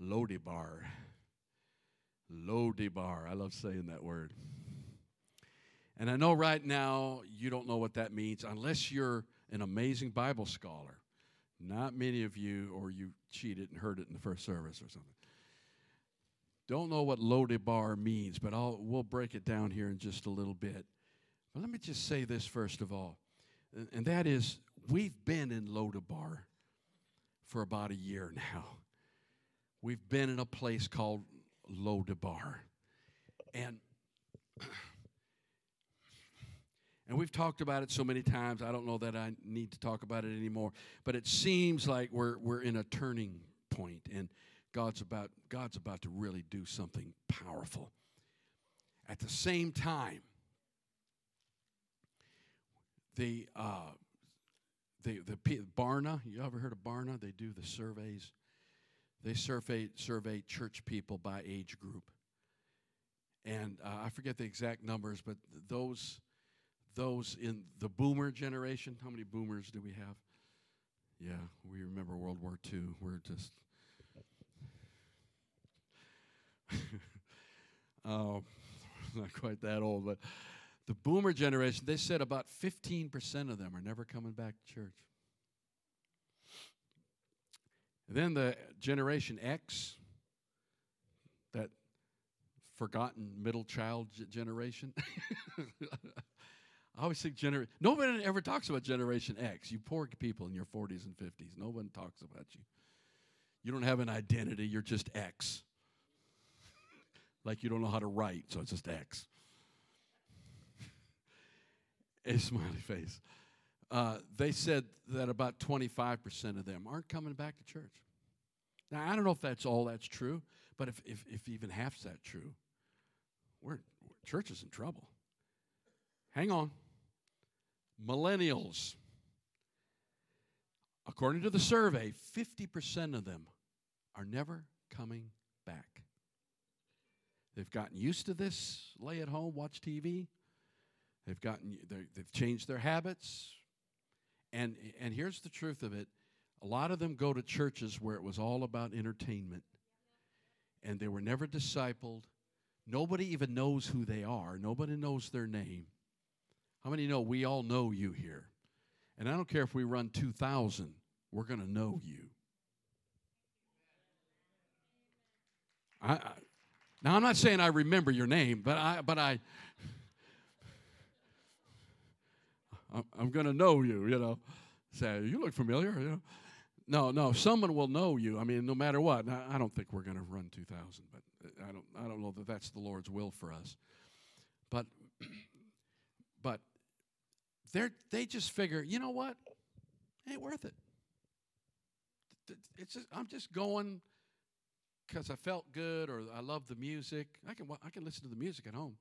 Lodibar. Lodibar. I love saying that word. And I know right now you don't know what that means unless you're an amazing Bible scholar. Not many of you, or you cheated and heard it in the first service or something. Don't know what Lodibar means, but I'll, we'll break it down here in just a little bit. But let me just say this first of all, and that is we've been in Lodibar for about a year now. We've been in a place called Lodibar. And and we've talked about it so many times, I don't know that I need to talk about it anymore. But it seems like we're, we're in a turning point, and God's about, God's about to really do something powerful. At the same time, the, uh, the, the Barna, you ever heard of Barna? They do the surveys. They survey, survey church people by age group. And uh, I forget the exact numbers, but those those in the boomer generation. How many boomers do we have? Yeah, we remember World War II. We're just. oh, not quite that old, but the boomer generation, they said about 15% of them are never coming back to church. Then the Generation X, that forgotten middle child generation. I always think generation. Nobody ever talks about Generation X. You poor people in your 40s and 50s. No one talks about you. You don't have an identity. You're just X. like you don't know how to write, so it's just X. A smiley face. Uh, they said that about 25% of them aren't coming back to church. Now, I don't know if that's all that's true, but if, if, if even half's that true, we're, church is in trouble. Hang on millennials. According to the survey, 50% of them are never coming back. They've gotten used to this, lay at home, watch TV. They've gotten they've changed their habits. And and here's the truth of it. A lot of them go to churches where it was all about entertainment. And they were never discipled. Nobody even knows who they are. Nobody knows their name. How many know we all know you here? And I don't care if we run 2,000, we're going to know you. I, I, now, I'm not saying I remember your name, but I, but I, I'm going to know you, you know. Say, you look familiar, you know. No, no, someone will know you. I mean, no matter what. I don't think we're going to run 2,000, but uh, I don't, I don't know that that's the Lord's will for us. But but they they just figure, you know what? It ain't worth it. It's just, I'm just going because I felt good or I love the music. I can I can listen to the music at home.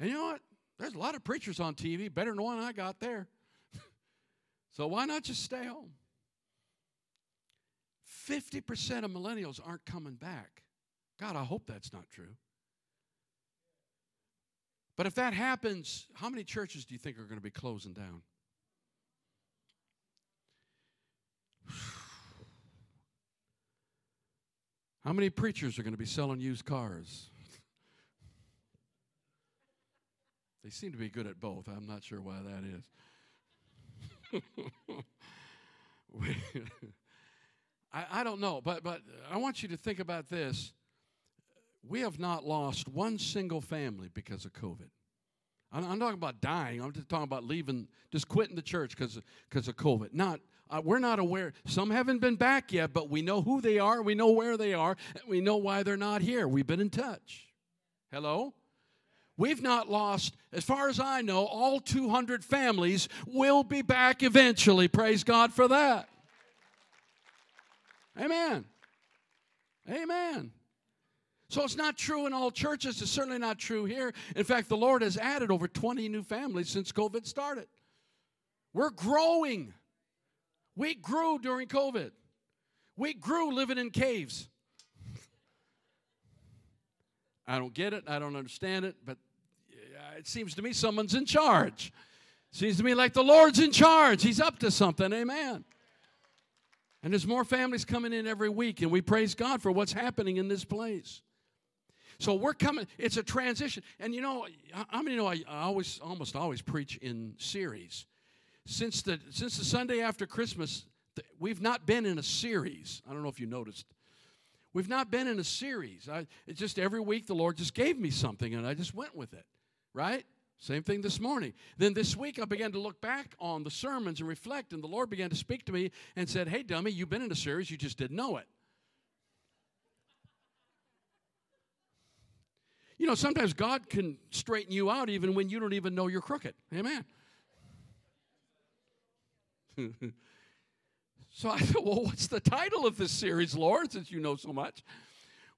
And you know what? There's a lot of preachers on TV, better than the one I got there. so why not just stay home? 50% of millennials aren't coming back. God, I hope that's not true. But if that happens, how many churches do you think are going to be closing down? How many preachers are going to be selling used cars? They seem to be good at both. I'm not sure why that is. I, I don't know, but, but I want you to think about this we have not lost one single family because of COVID. I'm, I'm talking about dying. I'm just talking about leaving, just quitting the church because of COVID. Not, uh, we're not aware. Some haven't been back yet, but we know who they are. We know where they are. We know why they're not here. We've been in touch. Hello? We've not lost, as far as I know, all 200 families will be back eventually. Praise God for that. Amen. Amen. So it's not true in all churches. It's certainly not true here. In fact, the Lord has added over 20 new families since COVID started. We're growing. We grew during COVID. We grew living in caves. I don't get it. I don't understand it, but it seems to me someone's in charge. Seems to me like the Lord's in charge. He's up to something. Amen. And there's more families coming in every week, and we praise God for what's happening in this place. So we're coming, it's a transition. And you know, how many know I, always, almost always preach in series? Since the, since the Sunday after Christmas, we've not been in a series. I don't know if you noticed. We've not been in a series. I, it's just every week the Lord just gave me something and I just went with it, right? Same thing this morning. Then this week I began to look back on the sermons and reflect, and the Lord began to speak to me and said, Hey, dummy, you've been in a series, you just didn't know it. You know, sometimes God can straighten you out even when you don't even know you're crooked. Amen. so I thought, well, what's the title of this series, Lord, since you know so much?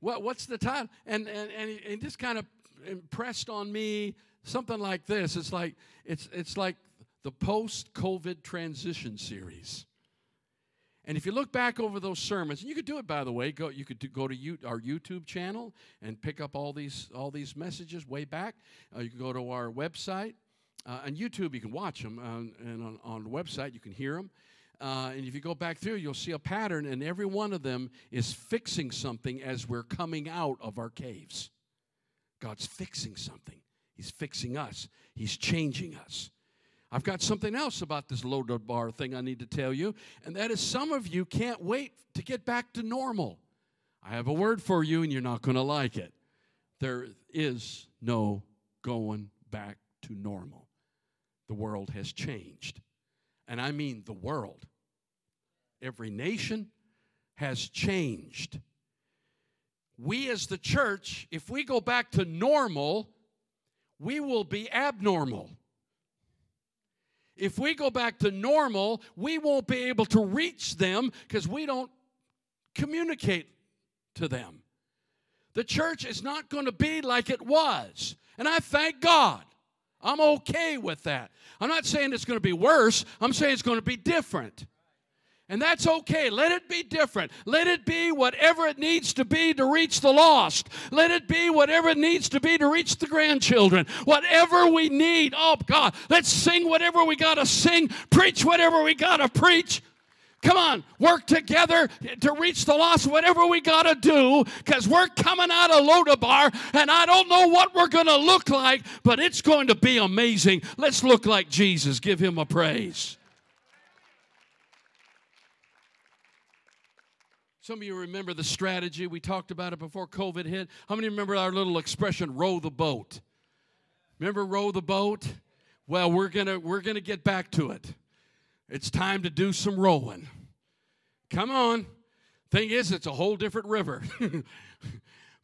What, what's the title? And, and, and, and just kind of impressed on me something like this. It's like, it's, it's like the post COVID transition series. And if you look back over those sermons, and you could do it by the way, go you could do, go to our YouTube channel and pick up all these all these messages way back. Uh, you can go to our website. Uh, on YouTube, you can watch them, uh, and on, on the website, you can hear them. Uh, and if you go back through, you'll see a pattern, and every one of them is fixing something as we're coming out of our caves. God's fixing something. He's fixing us. He's changing us. I've got something else about this Lodabar thing I need to tell you, and that is some of you can't wait to get back to normal. I have a word for you, and you're not going to like it. There is no going back to normal. The world has changed. And I mean the world. Every nation has changed. We, as the church, if we go back to normal, we will be abnormal if we go back to normal, we won't be able to reach them because we don't communicate to them. The church is not going to be like it was. And I thank God. I'm okay with that. I'm not saying it's going to be worse, I'm saying it's going to be different. And that's okay. Let it be different. Let it be whatever it needs to be to reach the lost. Let it be whatever it needs to be to reach the grandchildren. Whatever we need. Oh, God, let's sing whatever we got to sing, preach whatever we got to preach. Come on, work together to reach the lost, whatever we got to do, because we're coming out of Lodabar, and I don't know what we're going to look like, but it's going to be amazing. Let's look like Jesus. Give him a praise. Some of you remember the strategy. We talked about it before COVID hit. How many remember our little expression, row the boat? Remember row the boat? Well, we're to we're to get back to it. It's time to do some rowing. Come on. Thing is, it's a whole different river.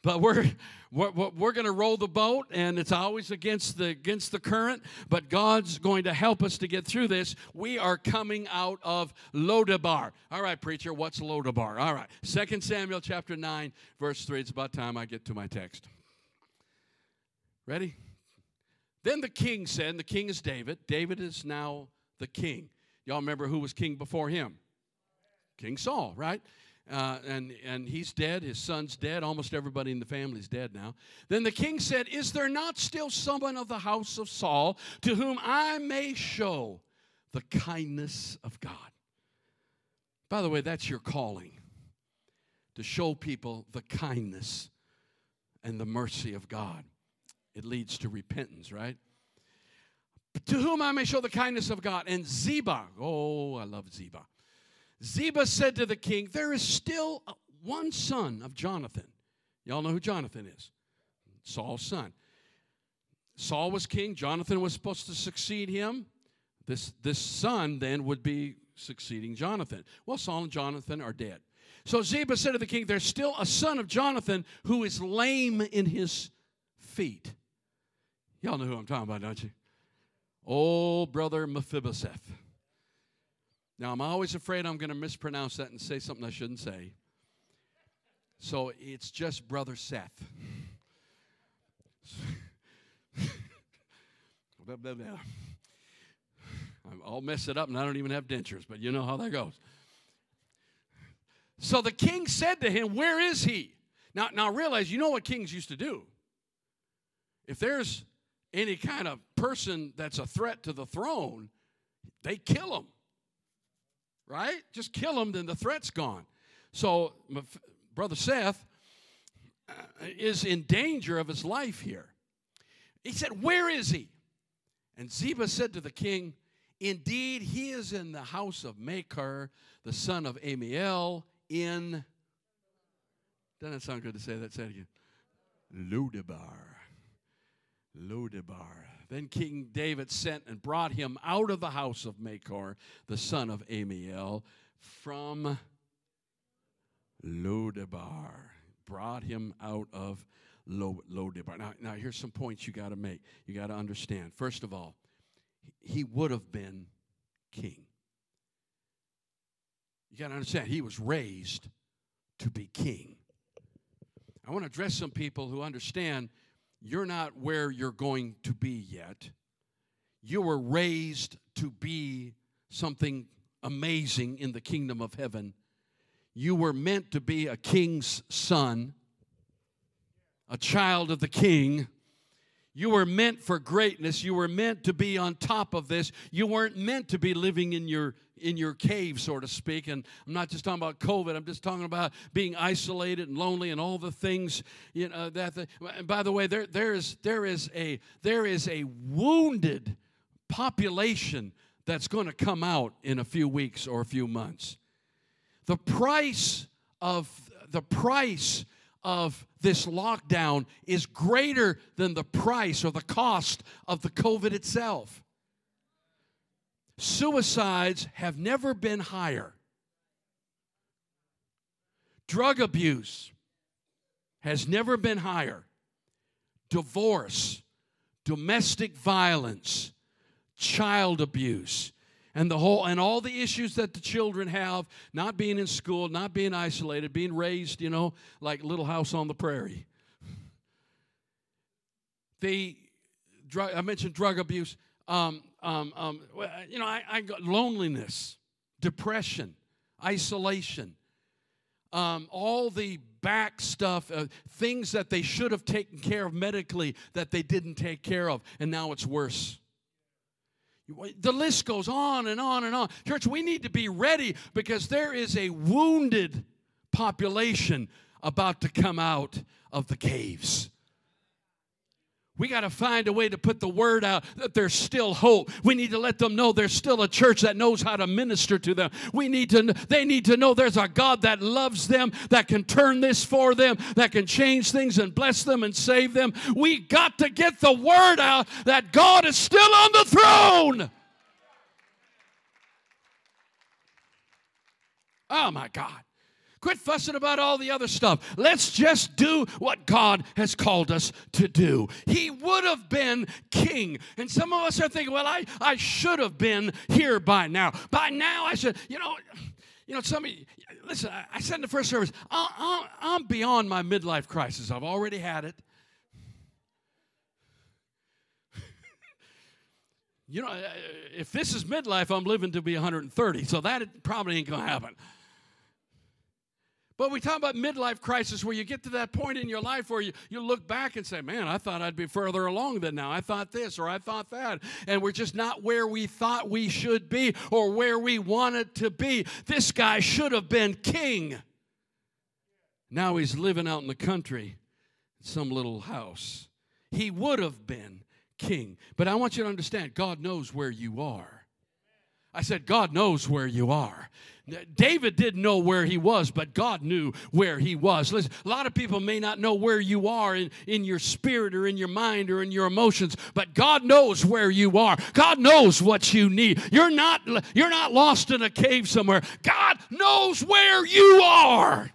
but we're we're, we're going to roll the boat and it's always against the against the current but god's going to help us to get through this. We are coming out of lodabar. All right preacher what's lodabar? All right Second samuel chapter 9 verse 3 it's about time i get to my text. Ready? Then the king said and the king is david. David is now the king. Y'all remember who was king before him? King saul right uh, and, and he's dead. His son's dead. Almost everybody in the family's dead now. Then the king said, Is there not still someone of the house of Saul to whom I may show the kindness of God? By the way, that's your calling to show people the kindness and the mercy of God. It leads to repentance, right? To whom I may show the kindness of God. And Ziba, oh, I love Ziba Ziba said to the king, There is still uh, one son of Jonathan. Y'all know who Jonathan is? Saul's son. Saul was king, Jonathan was supposed to succeed him. This, this son then would be succeeding Jonathan. Well, Saul and Jonathan are dead. So Ziba said to the king, There's still a son of Jonathan who is lame in his feet. Y'all know who I'm talking about, don't you? Old brother Mephibosheth. Now, I'm always afraid I'm going to mispronounce that and say something I shouldn't say. So it's just Brother Seth. I'll mess it up and I don't even have dentures, but you know how that goes. So the king said to him, Where is he? Now, now realize, you know what kings used to do. If there's any kind of person that's a threat to the throne, they kill him. Right? Just kill him, then the threat's gone. So, Brother Seth uh, is in danger of his life here. He said, Where is he? And Ziba said to the king, Indeed, he is in the house of Machir, the son of Amiel, in. Doesn't sound good to say that? Say it again. Lodebar. Lodebar. Then King David sent and brought him out of the house of Machir, the son of Amiel, from Lodebar. Brought him out of Lodebar. Now, now here's some points you got to make. You got to understand. First of all, he would have been king. You got to understand, he was raised to be king. I want to address some people who understand you're not where you're going to be yet. You were raised to be something amazing in the kingdom of heaven. You were meant to be a king's son, a child of the king. You were meant for greatness. You were meant to be on top of this. You weren't meant to be living in your in your cave, so to speak. And I'm not just talking about COVID. I'm just talking about being isolated and lonely and all the things you know that. The, and by the way, there there is there is a there is a wounded population that's going to come out in a few weeks or a few months. The price of the price of this lockdown is greater than the price or the cost of the COVID itself. Suicides have never been higher. Drug abuse has never been higher. Divorce, domestic violence, child abuse, and the whole and all the issues that the children have not being in school not being isolated being raised you know like little house on the prairie the drug i mentioned drug abuse um, um, um, you know I, I got loneliness depression isolation um, all the back stuff, uh, things that they should have taken care of medically that they didn't take care of, and now it's worse. The list goes on and on and on. Church, we need to be ready because there is a wounded population about to come out of the caves. We got to find a way to put the word out that there's still hope. We need to let them know there's still a church that knows how to minister to them. We need to they need to know there's a God that loves them, that can turn this for them, that can change things and bless them and save them. We got to get the word out that God is still on the throne. Oh my God. Quit fussing about all the other stuff. Let's just do what God has called us to do. He would have been king. And some of us are thinking, well, I, I should have been here by now. By now, I should, you know. You know, some of you, listen, I said in the first service, I'm beyond my midlife crisis. I've already had it. you know, uh, if this is midlife, I'm living to be 130, so that probably ain't going to happen. But we talk about midlife crisis where you get to that point in your life where you, you look back and say, Man, I thought I'd be further along than now. I thought this or I thought that. And we're just not where we thought we should be or where we wanted to be. This guy should have been king. Now he's living out in the country in some little house. He would have been king. But I want you to understand God knows where you are. I said, God knows where you are. David didn't know where he was, but God knew where he was. Listen, a lot of people may not know where you are in, in your spirit or in your mind or in your emotions, but God knows where you are. God knows what you need. You're not, you're not lost in a cave somewhere. God knows where you are.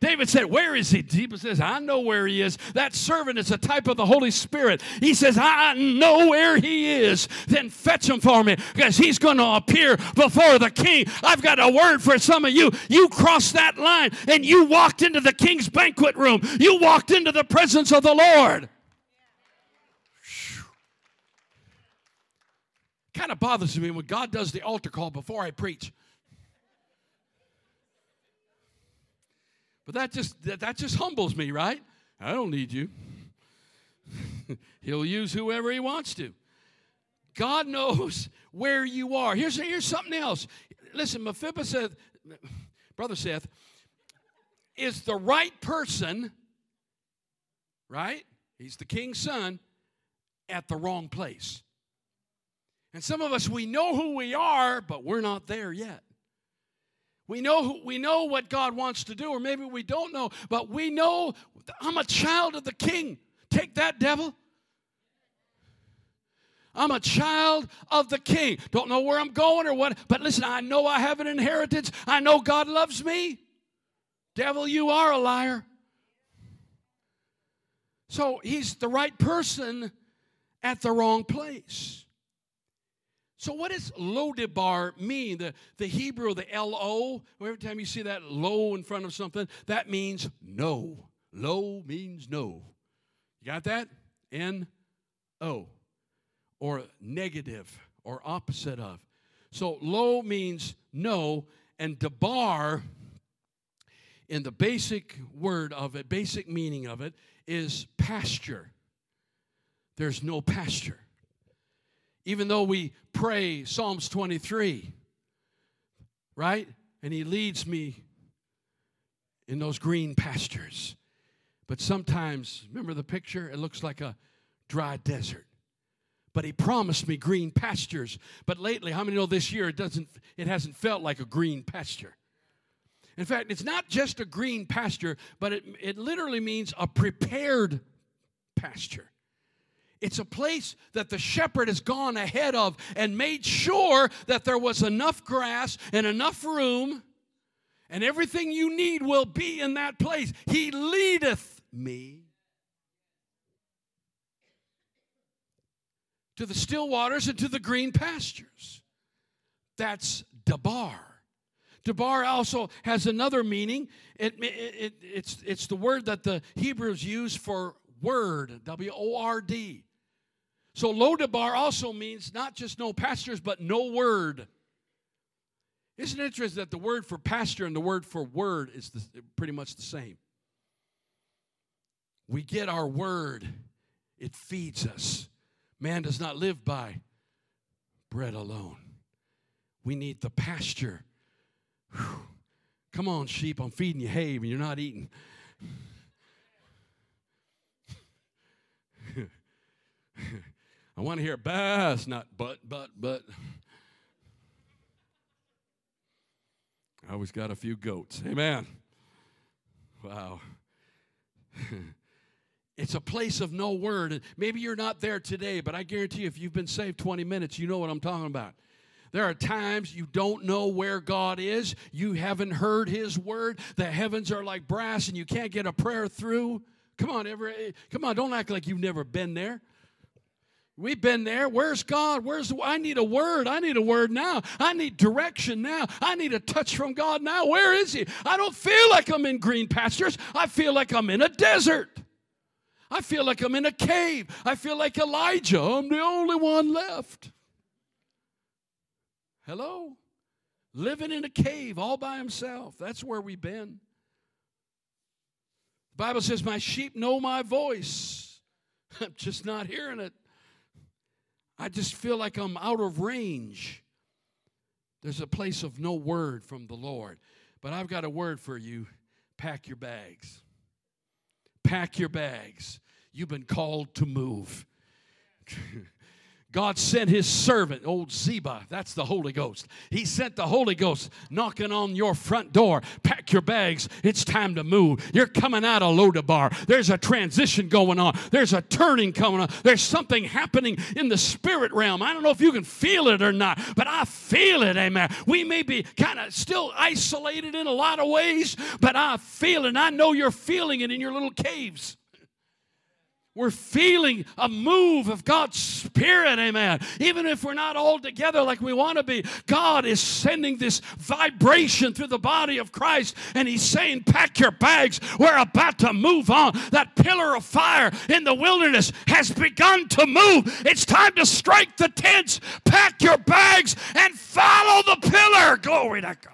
David said, Where is he? David says, I know where he is. That servant is a type of the Holy Spirit. He says, I know where he is. Then fetch him for me because he's going to appear before the king. I've got a word for some of you. You crossed that line and you walked into the king's banquet room, you walked into the presence of the Lord. Kind of bothers me when God does the altar call before I preach. But that just that, that just humbles me, right? I don't need you. He'll use whoever he wants to. God knows where you are. Here's, here's something else. Listen, Mephibosheth, Brother Seth, is the right person, right? He's the king's son at the wrong place. And some of us, we know who we are, but we're not there yet. We know, who, we know what God wants to do, or maybe we don't know, but we know I'm a child of the king. Take that, devil. I'm a child of the king. Don't know where I'm going or what, but listen, I know I have an inheritance. I know God loves me. Devil, you are a liar. So he's the right person at the wrong place. So, what does Lodebar mean? The, the Hebrew, the L O, every time you see that low in front of something, that means no. Low means no. You got that? N O. Or negative or opposite of. So, low means no, and debar, in the basic word of it, basic meaning of it, is pasture. There's no pasture. Even though we pray Psalms 23, right? And He leads me in those green pastures. But sometimes, remember the picture? It looks like a dry desert. But he promised me green pastures. But lately, how many know this year it doesn't it hasn't felt like a green pasture? In fact, it's not just a green pasture, but it, it literally means a prepared pasture. It's a place that the shepherd has gone ahead of and made sure that there was enough grass and enough room, and everything you need will be in that place. He leadeth me to the still waters and to the green pastures. That's Debar. Debar also has another meaning. It, it, it, it's, it's the word that the Hebrews use for word, W O R D. So Lodabar also means not just no pastures, but no word. Isn't it interesting that the word for pasture and the word for word is the, pretty much the same? We get our word, it feeds us. Man does not live by bread alone. We need the pasture. Whew. Come on, sheep, I'm feeding you hay and you're not eating. I want to hear bass, not but, but, but. I always got a few goats. Amen. Wow. it's a place of no word. Maybe you're not there today, but I guarantee you, if you've been saved 20 minutes, you know what I'm talking about. There are times you don't know where God is. You haven't heard His word. The heavens are like brass and you can't get a prayer through. Come on, ever, come on, don't act like you've never been there. We've been there. Where's God? Where's I need a word. I need a word now. I need direction now. I need a touch from God now. Where is he? I don't feel like I'm in green pastures. I feel like I'm in a desert. I feel like I'm in a cave. I feel like Elijah. I'm the only one left. Hello? Living in a cave all by himself. That's where we've been. The Bible says, My sheep know my voice. I'm just not hearing it. I just feel like I'm out of range. There's a place of no word from the Lord. But I've got a word for you. Pack your bags. Pack your bags. You've been called to move. God sent his servant, old Ziba, that's the Holy Ghost. He sent the Holy Ghost knocking on your front door. Pack your bags, it's time to move. You're coming out of Lodabar. There's a transition going on, there's a turning coming on, there's something happening in the spirit realm. I don't know if you can feel it or not, but I feel it, amen. We may be kind of still isolated in a lot of ways, but I feel it, and I know you're feeling it in your little caves. We're feeling a move of God's Spirit, amen. Even if we're not all together like we want to be, God is sending this vibration through the body of Christ, and He's saying, Pack your bags, we're about to move on. That pillar of fire in the wilderness has begun to move. It's time to strike the tents, pack your bags, and follow the pillar. Glory to God.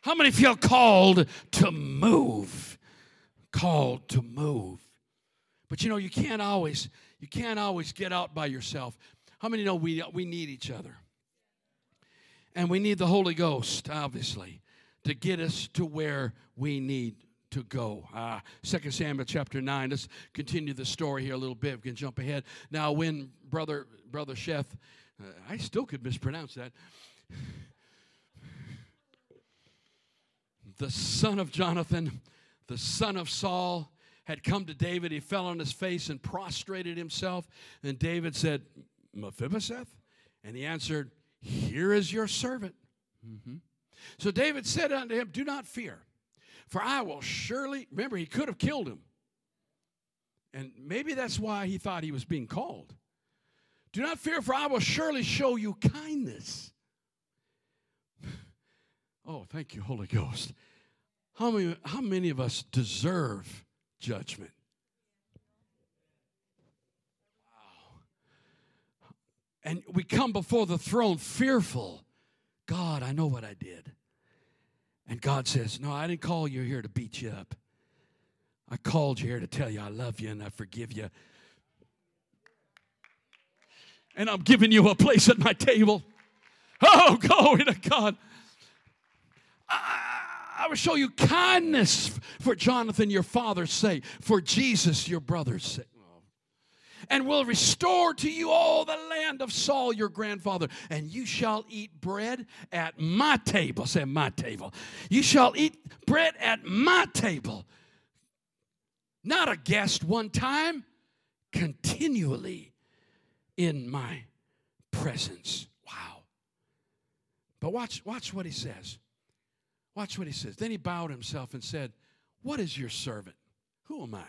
How many feel called to move? Called to move. But you know, you can't always you can't always get out by yourself. How many know we we need each other? And we need the Holy Ghost, obviously, to get us to where we need to go. Uh, 2 Samuel chapter 9. Let's continue the story here a little bit. We can jump ahead. Now, when Brother, Brother Sheth, uh, I still could mispronounce that, the son of Jonathan, the son of Saul, had come to David. He fell on his face and prostrated himself. And David said, Mephibosheth? And he answered, Here is your servant. Mm-hmm. So David said unto him, Do not fear, for I will surely. Remember, he could have killed him. And maybe that's why he thought he was being called. Do not fear, for I will surely show you kindness. Oh, thank you, Holy Ghost. How many, how many of us deserve judgment? Wow. And we come before the throne fearful. God, I know what I did. And God says, No, I didn't call you here to beat you up. I called you here to tell you I love you and I forgive you. And I'm giving you a place at my table. Oh, glory to God. I, will show you kindness for Jonathan, your father's sake, for Jesus, your brother's sake and will restore to you all the land of Saul your grandfather, and you shall eat bread at my table. Say, my table. You shall eat bread at my table. Not a guest one time, continually in my presence. Wow. But watch, watch what he says. Watch what he says. Then he bowed himself and said, What is your servant? Who am I?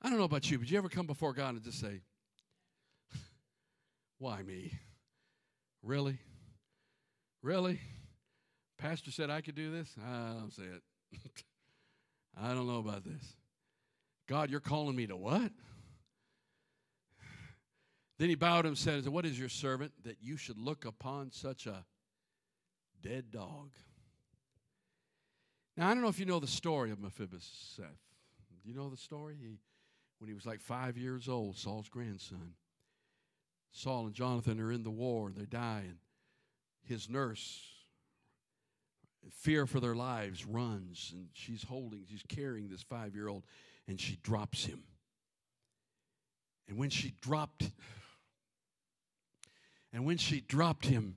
I don't know about you, but you ever come before God and just say, Why me? Really? Really? Pastor said I could do this? I don't say it. I don't know about this. God, you're calling me to what? Then he bowed and said, What is your servant that you should look upon such a dead dog? Now, I don't know if you know the story of Mephibosheth. Do you know the story? He, when he was like five years old, Saul's grandson. Saul and Jonathan are in the war and they die, and his nurse, fear for their lives, runs and she's holding, she's carrying this five year old, and she drops him. And when she dropped, and when she dropped him,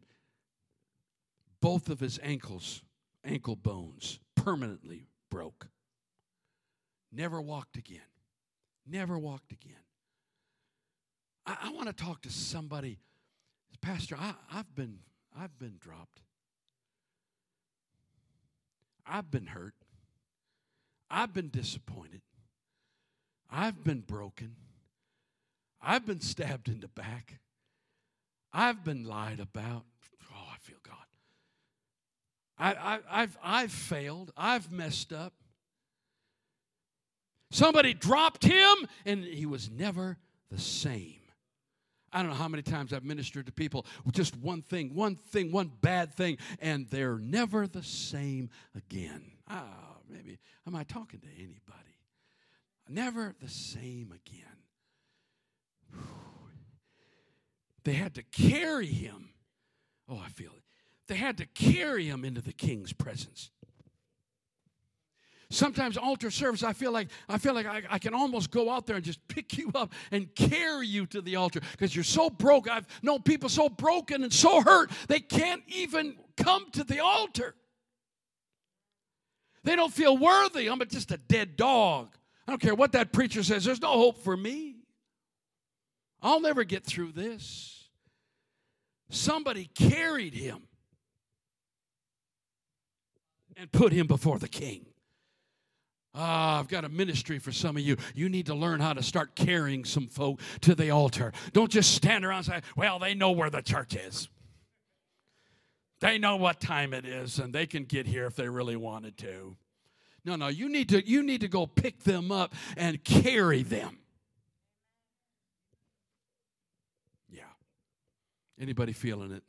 both of his ankles, ankle bones, permanently broke. Never walked again. Never walked again. I, I want to talk to somebody. Pastor, I, I've been I've been dropped. I've been hurt. I've been disappointed. I've been broken. I've been stabbed in the back. I've been lied about. Oh, I feel God. I, have I've failed. I've messed up. Somebody dropped him, and he was never the same. I don't know how many times I've ministered to people with just one thing, one thing, one bad thing, and they're never the same again. Ah, oh, maybe, am I talking to anybody? Never the same again. Whew. They had to carry him. Oh, I feel it. They had to carry him into the king's presence. Sometimes altar service, I feel like I feel like I, I, can almost go out there and just pick you up and carry you to the altar because you're so broke. I've known people so broken and so hurt they can't even come to the altar. They don't feel worthy. I'm just a dead dog. I don't care what that preacher says. There's no hope for me. I'll never get through this. Somebody carried him and put him before the king. Ah, I've got a ministry for some of you. You need to learn how to start carrying some folk to the altar. Don't just stand around and say, well, they know where the church is. They know what time it is, and they can get here if they really wanted to. No, no, you need to, you need to go pick them up and carry them. Yeah. Anybody feeling it?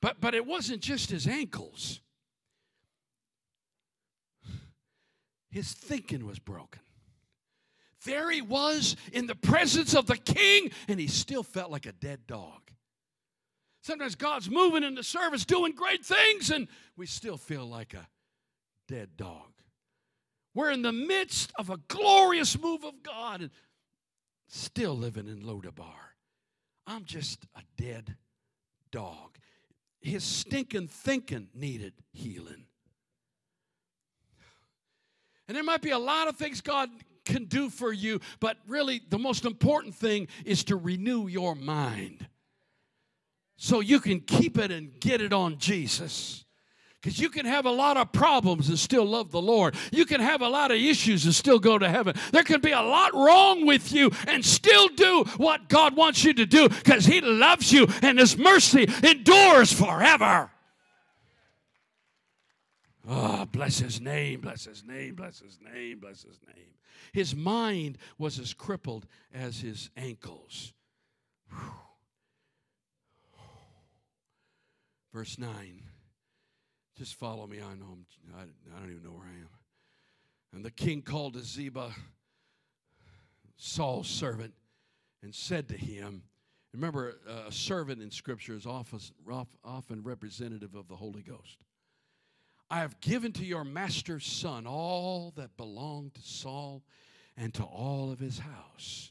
But but it wasn't just his ankles. His thinking was broken. There he was in the presence of the king, and he still felt like a dead dog. Sometimes God's moving in the service, doing great things, and we still feel like a dead dog. We're in the midst of a glorious move of God and still living in Lodabar. I'm just a dead dog. His stinking thinking needed healing. And there might be a lot of things God can do for you, but really the most important thing is to renew your mind so you can keep it and get it on Jesus. Because you can have a lot of problems and still love the Lord. You can have a lot of issues and still go to heaven. There can be a lot wrong with you and still do what God wants you to do because He loves you and His mercy endures forever. Oh, bless His name, bless His name, bless His name, bless His name. His mind was as crippled as his ankles. Whew. Verse 9. Just follow me. I know I'm, I, I don't even know where I am. And the king called to Ziba, Saul's servant, and said to him, Remember, a servant in Scripture is often, often representative of the Holy Ghost. I have given to your master's son all that belonged to Saul and to all of his house.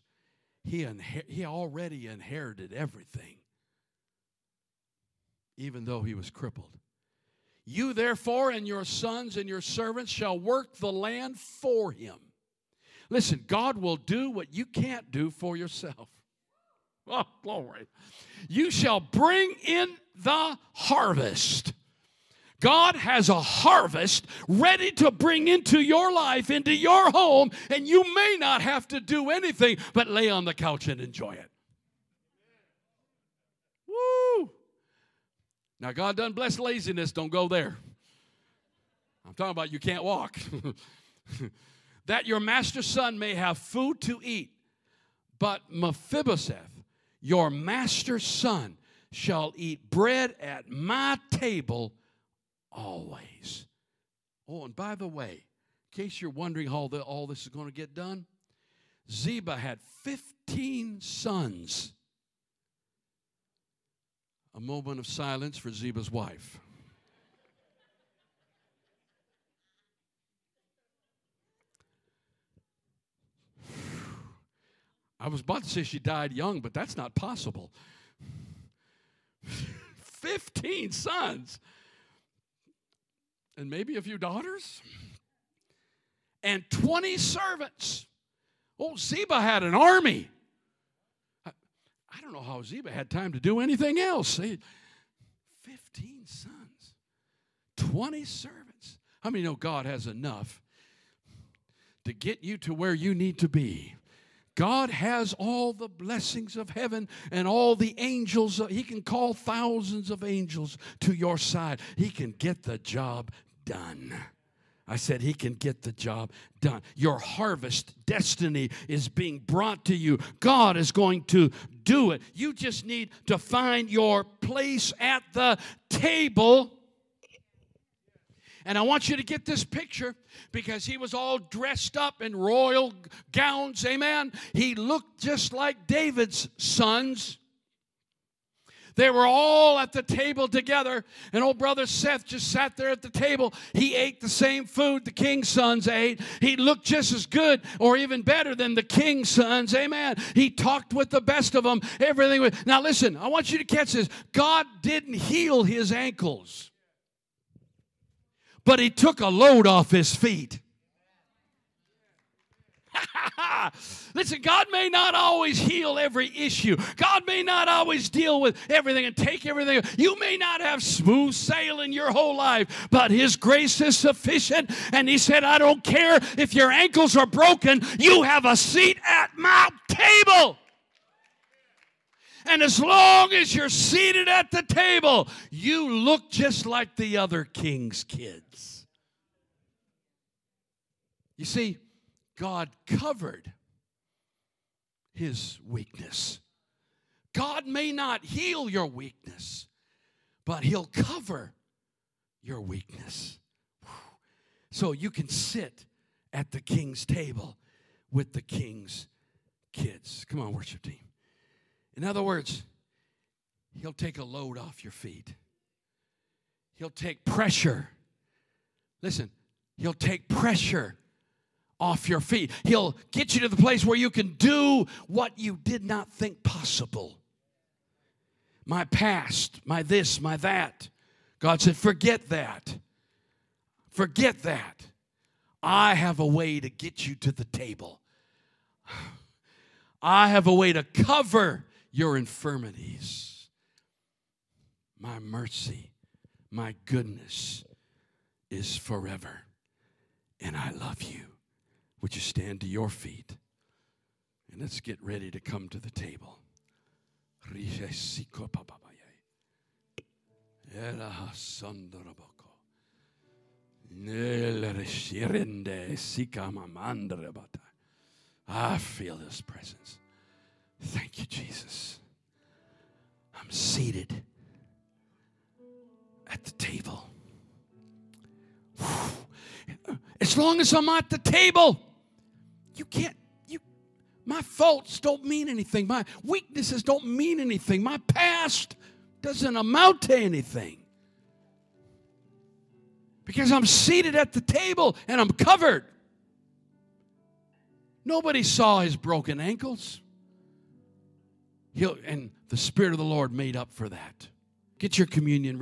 He, inher- he already inherited everything, even though he was crippled. You therefore and your sons and your servants shall work the land for him. Listen, God will do what you can't do for yourself. Oh, glory. You shall bring in the harvest. God has a harvest ready to bring into your life, into your home, and you may not have to do anything but lay on the couch and enjoy it. Now, God doesn't bless laziness, don't go there. I'm talking about you can't walk. that your master's son may have food to eat, but Mephibosheth, your master's son, shall eat bread at my table always. Oh, and by the way, in case you're wondering how the, all this is going to get done, Ziba had 15 sons. A moment of silence for Ziba's wife. I was about to say she died young, but that's not possible. 15 sons and maybe a few daughters and 20 servants. Oh, Ziba had an army. I, don't know how Ziba had time to do anything else. 15 sons, 20 servants. How many know God has enough to get you to where you need to be? God has all the blessings of heaven and all the angels. He can call thousands of angels to your side. He can get the job done. I said, He can get the job done. Your harvest destiny is being brought to you. God is going to do it. You just need to find your place at the table. And I want you to get this picture because he was all dressed up in royal gowns. Amen. He looked just like David's sons. They were all at the table together, and old brother Seth just sat there at the table. He ate the same food the king's sons ate. He looked just as good or even better than the king's sons. Amen. He talked with the best of them. Everything was. Now, listen, I want you to catch this. God didn't heal his ankles, but he took a load off his feet. Listen, God may not always heal every issue. God may not always deal with everything and take everything. You may not have smooth sailing your whole life, but His grace is sufficient. And He said, I don't care if your ankles are broken, you have a seat at my table. And as long as you're seated at the table, you look just like the other king's kids. You see, God covered his weakness. God may not heal your weakness, but he'll cover your weakness. So you can sit at the king's table with the king's kids. Come on, worship team. In other words, he'll take a load off your feet. He'll take pressure. Listen, he'll take pressure off your feet. He'll get you to the place where you can do what you did not think possible. My past, my this, my that. God said, forget that. Forget that. I have a way to get you to the table. I have a way to cover your infirmities. My mercy, my goodness is forever. And I love you. Would you stand to your feet? And let's get ready to come to the table. I feel His presence. Thank you, Jesus. I'm seated at the table. As long as I'm at the table, you can't, you, my faults don't mean anything. My weaknesses don't mean anything. My past doesn't amount to anything. Because I'm seated at the table and I'm covered. Nobody saw his broken ankles. He'll, and the Spirit of the Lord made up for that. Get your communion.